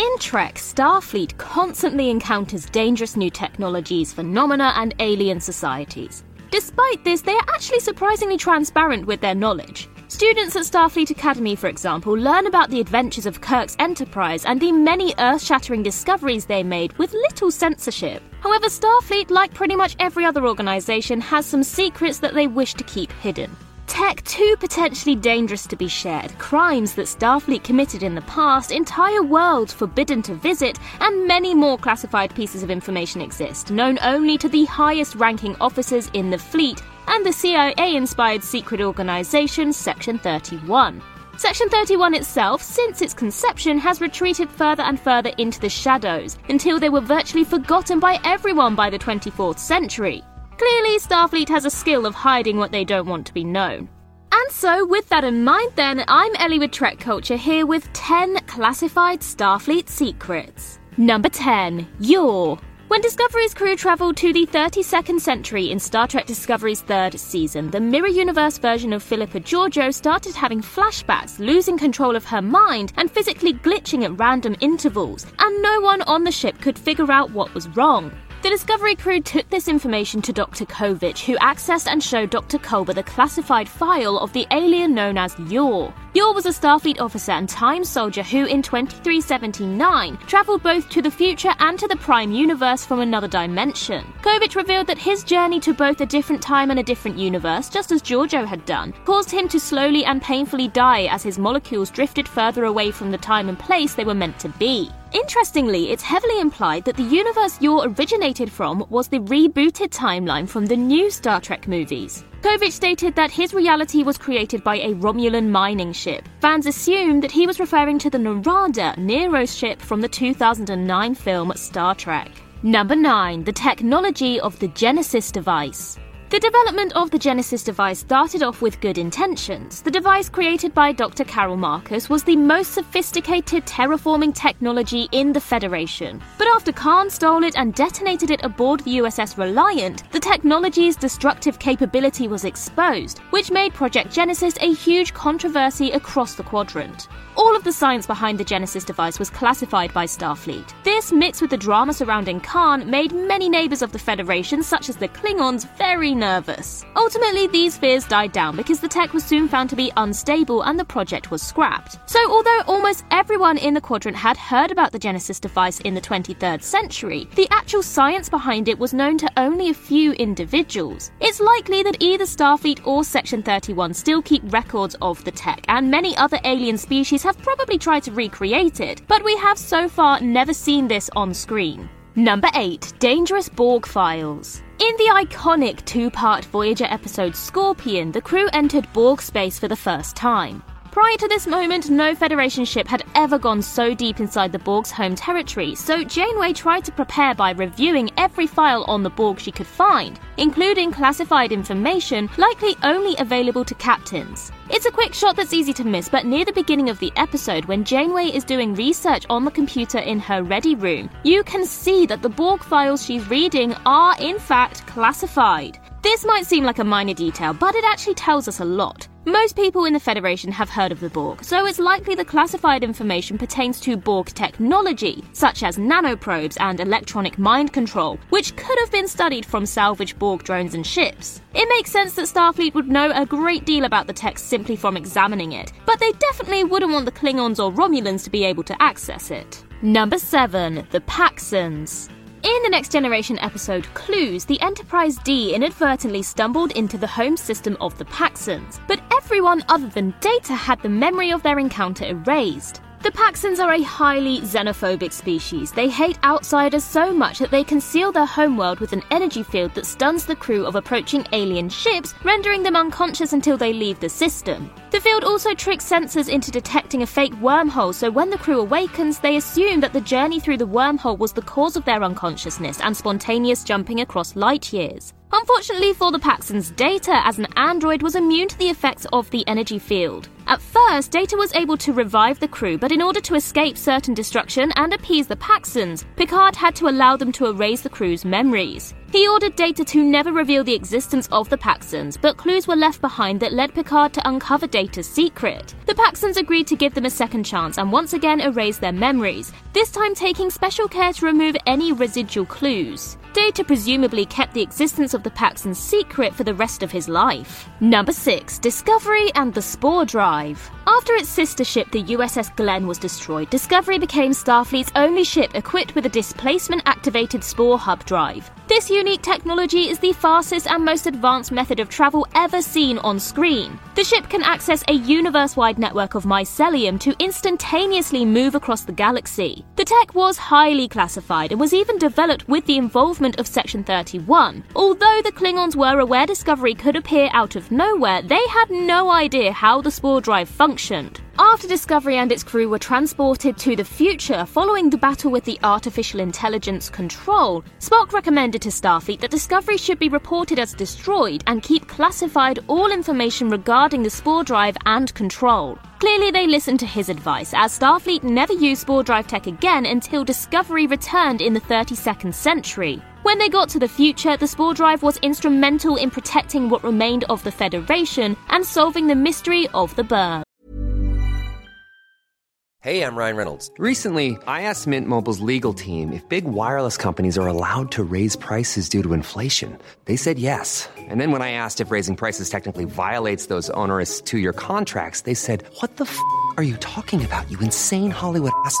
In Trek, Starfleet constantly encounters dangerous new technologies, phenomena, and alien societies. Despite this, they are actually surprisingly transparent with their knowledge. Students at Starfleet Academy, for example, learn about the adventures of Kirk's Enterprise and the many earth shattering discoveries they made with little censorship. However, Starfleet, like pretty much every other organisation, has some secrets that they wish to keep hidden. Tech too potentially dangerous to be shared, crimes that Starfleet committed in the past, entire worlds forbidden to visit, and many more classified pieces of information exist, known only to the highest ranking officers in the fleet and the CIA inspired secret organization Section 31. Section 31 itself, since its conception, has retreated further and further into the shadows until they were virtually forgotten by everyone by the 24th century. Clearly, Starfleet has a skill of hiding what they don't want to be known. And so, with that in mind, then, I'm Ellie with Trek Culture here with 10 classified Starfleet secrets. Number 10, Yor. When Discovery's crew travelled to the 32nd century in Star Trek Discovery's third season, the Mirror Universe version of Philippa Georgiou started having flashbacks, losing control of her mind, and physically glitching at random intervals, and no one on the ship could figure out what was wrong. The Discovery crew took this information to Dr. Kovich, who accessed and showed Dr. Culber the classified file of the alien known as Yor. Yor was a Starfleet officer and time soldier who, in 2379, travelled both to the future and to the Prime universe from another dimension. Kovich revealed that his journey to both a different time and a different universe, just as Georgiou had done, caused him to slowly and painfully die as his molecules drifted further away from the time and place they were meant to be. Interestingly, it's heavily implied that the universe Yor originated from was the rebooted timeline from the new Star Trek movies. Kovich stated that his reality was created by a Romulan mining ship. Fans assumed that he was referring to the Narada, Nero's ship from the 2009 film Star Trek. Number 9. The technology of the Genesis device. The development of the Genesis device started off with good intentions. The device created by Dr. Carol Marcus was the most sophisticated terraforming technology in the Federation. But after Khan stole it and detonated it aboard the USS Reliant, the technology's destructive capability was exposed, which made Project Genesis a huge controversy across the quadrant. All of the science behind the Genesis device was classified by Starfleet. This, mixed with the drama surrounding Khan, made many neighbours of the Federation, such as the Klingons, very nervous. Ultimately, these fears died down because the tech was soon found to be unstable and the project was scrapped. So, although almost everyone in the quadrant had heard about the Genesis device in the 23rd century, the actual science behind it was known to only a few individuals. It's likely that either Starfleet or Section 31 still keep records of the tech, and many other alien species have probably tried to recreate it, but we have so far never seen this on screen. Number 8 Dangerous Borg Files. In the iconic two part Voyager episode Scorpion, the crew entered Borg space for the first time. Prior to this moment, no Federation ship had ever gone so deep inside the Borg's home territory, so Janeway tried to prepare by reviewing every file on the Borg she could find, including classified information likely only available to captains. It's a quick shot that's easy to miss, but near the beginning of the episode, when Janeway is doing research on the computer in her ready room, you can see that the Borg files she's reading are, in fact, classified. This might seem like a minor detail, but it actually tells us a lot. Most people in the Federation have heard of the Borg, so it's likely the classified information pertains to Borg technology, such as nanoprobes and electronic mind control, which could have been studied from salvaged Borg drones and ships. It makes sense that Starfleet would know a great deal about the text simply from examining it, but they definitely wouldn't want the Klingons or Romulans to be able to access it. Number 7. The Paxans. In the Next Generation episode Clues, the Enterprise D inadvertently stumbled into the home system of the Paxans, but everyone other than Data had the memory of their encounter erased. The Paxans are a highly xenophobic species. They hate outsiders so much that they conceal their homeworld with an energy field that stuns the crew of approaching alien ships, rendering them unconscious until they leave the system. The field also tricks sensors into detecting a fake wormhole, so when the crew awakens, they assume that the journey through the wormhole was the cause of their unconsciousness and spontaneous jumping across light years. Unfortunately for the Paxans, Data as an android was immune to the effects of the energy field. At first, Data was able to revive the crew, but in order to escape certain destruction and appease the Paxans, Picard had to allow them to erase the crew's memories. He ordered Data to never reveal the existence of the Paxans, but clues were left behind that led Picard to uncover Data's secret. The Paxans agreed to give them a second chance and once again erase their memories, this time taking special care to remove any residual clues. Data presumably kept the existence of the Paxans secret for the rest of his life. Number 6. Discovery and the Spore Drive. After its sister ship, the USS Glenn, was destroyed, Discovery became Starfleet's only ship equipped with a displacement activated Spore Hub drive. This unique technology is the fastest and most advanced method of travel ever seen on screen. The ship can access a universe wide network of mycelium to instantaneously move across the galaxy. The tech was highly classified and was even developed with the involvement of Section 31. Although the Klingons were aware Discovery could appear out of nowhere, they had no idea how the spore drive functioned. After Discovery and its crew were transported to the future following the battle with the artificial intelligence control, Spock recommended to Starfleet that Discovery should be reported as destroyed and keep classified all information regarding the spore drive and control. Clearly, they listened to his advice, as Starfleet never used spore drive tech again until Discovery returned in the 32nd century. When they got to the future, the spore drive was instrumental in protecting what remained of the Federation and solving the mystery of the Burn. Hey, I'm Ryan Reynolds. Recently, I asked Mint Mobile's legal team if big wireless companies are allowed to raise prices due to inflation. They said yes. And then when I asked if raising prices technically violates those onerous two year contracts, they said, What the f are you talking about, you insane Hollywood ass?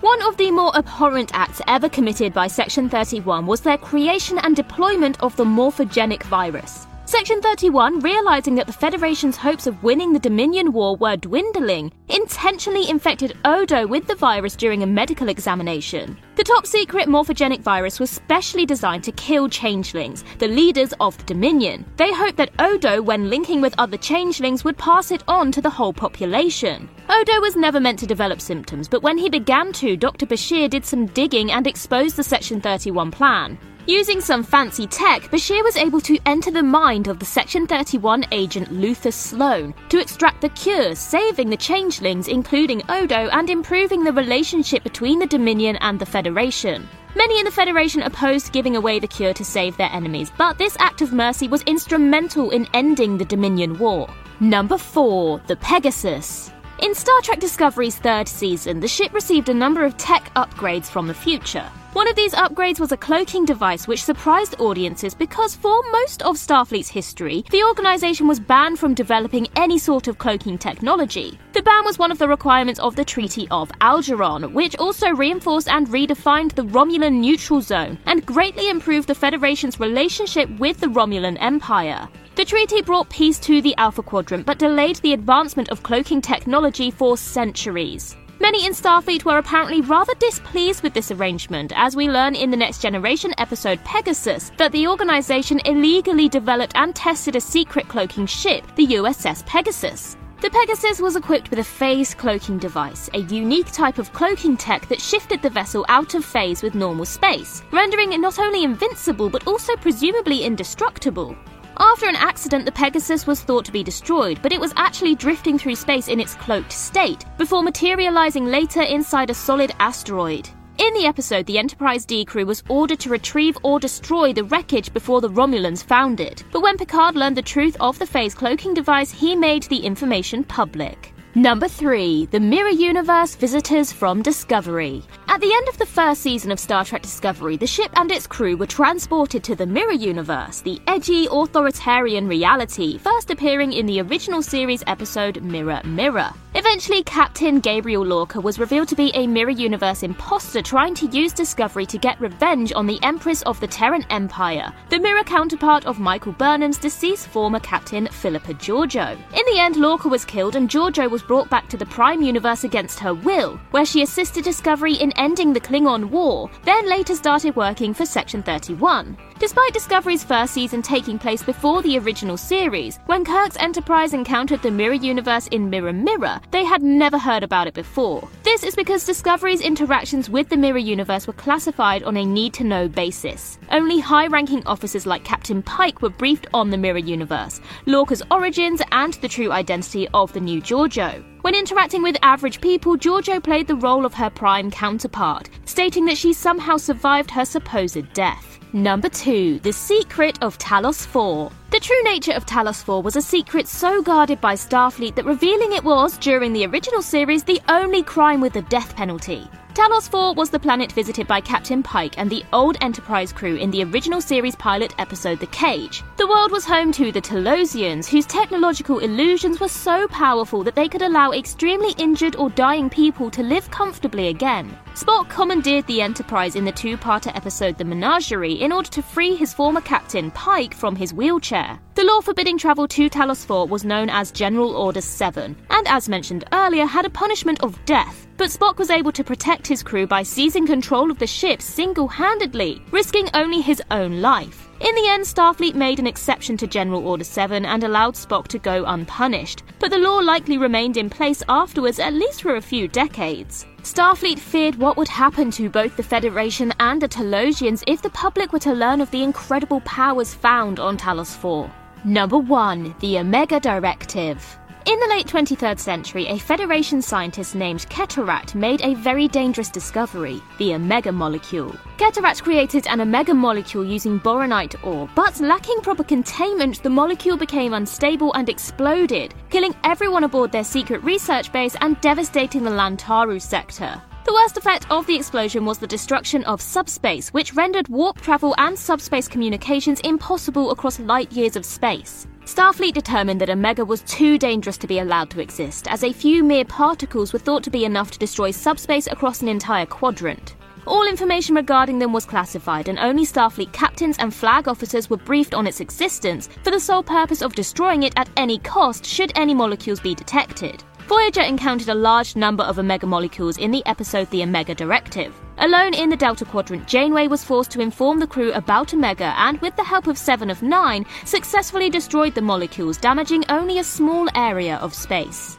One of the more abhorrent acts ever committed by Section 31 was their creation and deployment of the morphogenic virus. Section 31, realizing that the Federation's hopes of winning the Dominion War were dwindling, intentionally infected Odo with the virus during a medical examination. The top secret morphogenic virus was specially designed to kill changelings, the leaders of the Dominion. They hoped that Odo, when linking with other changelings, would pass it on to the whole population. Odo was never meant to develop symptoms, but when he began to, Dr. Bashir did some digging and exposed the Section 31 plan. Using some fancy tech, Bashir was able to enter the mind of the Section 31 agent Luther Sloan to extract the cure, saving the changelings, including Odo, and improving the relationship between the Dominion and the Federation. Many in the Federation opposed giving away the cure to save their enemies, but this act of mercy was instrumental in ending the Dominion War. Number 4. The Pegasus. In Star Trek Discovery's third season, the ship received a number of tech upgrades from the future. One of these upgrades was a cloaking device which surprised audiences because for most of Starfleet's history, the organization was banned from developing any sort of cloaking technology. The ban was one of the requirements of the Treaty of Algeron, which also reinforced and redefined the Romulan neutral zone and greatly improved the Federation's relationship with the Romulan Empire. The treaty brought peace to the Alpha Quadrant but delayed the advancement of cloaking technology for centuries. Many in Starfleet were apparently rather displeased with this arrangement, as we learn in the Next Generation episode Pegasus that the organization illegally developed and tested a secret cloaking ship, the USS Pegasus. The Pegasus was equipped with a phase cloaking device, a unique type of cloaking tech that shifted the vessel out of phase with normal space, rendering it not only invincible but also presumably indestructible. After an accident, the Pegasus was thought to be destroyed, but it was actually drifting through space in its cloaked state, before materializing later inside a solid asteroid. In the episode, the Enterprise D crew was ordered to retrieve or destroy the wreckage before the Romulans found it. But when Picard learned the truth of the phase cloaking device, he made the information public. Number 3. The Mirror Universe Visitors from Discovery. At the end of the first season of Star Trek Discovery, the ship and its crew were transported to the Mirror Universe, the edgy, authoritarian reality, first appearing in the original series episode Mirror Mirror. Eventually, Captain Gabriel Lorca was revealed to be a Mirror Universe imposter trying to use Discovery to get revenge on the Empress of the Terran Empire, the mirror counterpart of Michael Burnham's deceased former captain Philippa Georgiou. In the end, Lorca was killed and Georgiou was brought back to the Prime Universe against her will, where she assisted Discovery in ending the Klingon War, then later started working for Section 31. Despite Discovery's first season taking place before the original series, when Kirk's Enterprise encountered the Mirror Universe in Mirror Mirror, they had never heard about it before. This is because Discovery's interactions with the Mirror Universe were classified on a need to know basis. Only high ranking officers like Captain Pike were briefed on the Mirror Universe, Lorca's origins, and the true identity of the new Georgiou. When interacting with average people, Georgiou played the role of her prime counterpart, stating that she somehow survived her supposed death. Number 2. The Secret of Talos 4. The true nature of Talos 4 was a secret so guarded by Starfleet that revealing it was, during the original series, the only crime with the death penalty. Talos 4 was the planet visited by Captain Pike and the old Enterprise crew in the original series pilot episode The Cage. The world was home to the Talosians, whose technological illusions were so powerful that they could allow extremely injured or dying people to live comfortably again. Spock commandeered the Enterprise in the two parter episode The Menagerie in order to free his former captain, Pike, from his wheelchair. The law forbidding travel to Talos 4 was known as General Order 7, and as mentioned earlier, had a punishment of death. But Spock was able to protect his crew by seizing control of the ship single handedly, risking only his own life. In the end, Starfleet made an exception to General Order 7 and allowed Spock to go unpunished, but the law likely remained in place afterwards at least for a few decades. Starfleet feared what would happen to both the Federation and the Talosians if the public were to learn of the incredible powers found on Talos 4. Number 1. The Omega Directive. In the late 23rd century, a Federation scientist named Ketteract made a very dangerous discovery the Omega molecule. Ketteract created an Omega molecule using boronite ore, but lacking proper containment, the molecule became unstable and exploded, killing everyone aboard their secret research base and devastating the Lantaru sector. The worst effect of the explosion was the destruction of subspace, which rendered warp travel and subspace communications impossible across light years of space. Starfleet determined that Omega was too dangerous to be allowed to exist, as a few mere particles were thought to be enough to destroy subspace across an entire quadrant. All information regarding them was classified, and only Starfleet captains and flag officers were briefed on its existence for the sole purpose of destroying it at any cost should any molecules be detected. Voyager encountered a large number of Omega molecules in the episode The Omega Directive. Alone in the Delta Quadrant, Janeway was forced to inform the crew about Omega and, with the help of Seven of Nine, successfully destroyed the molecules, damaging only a small area of space.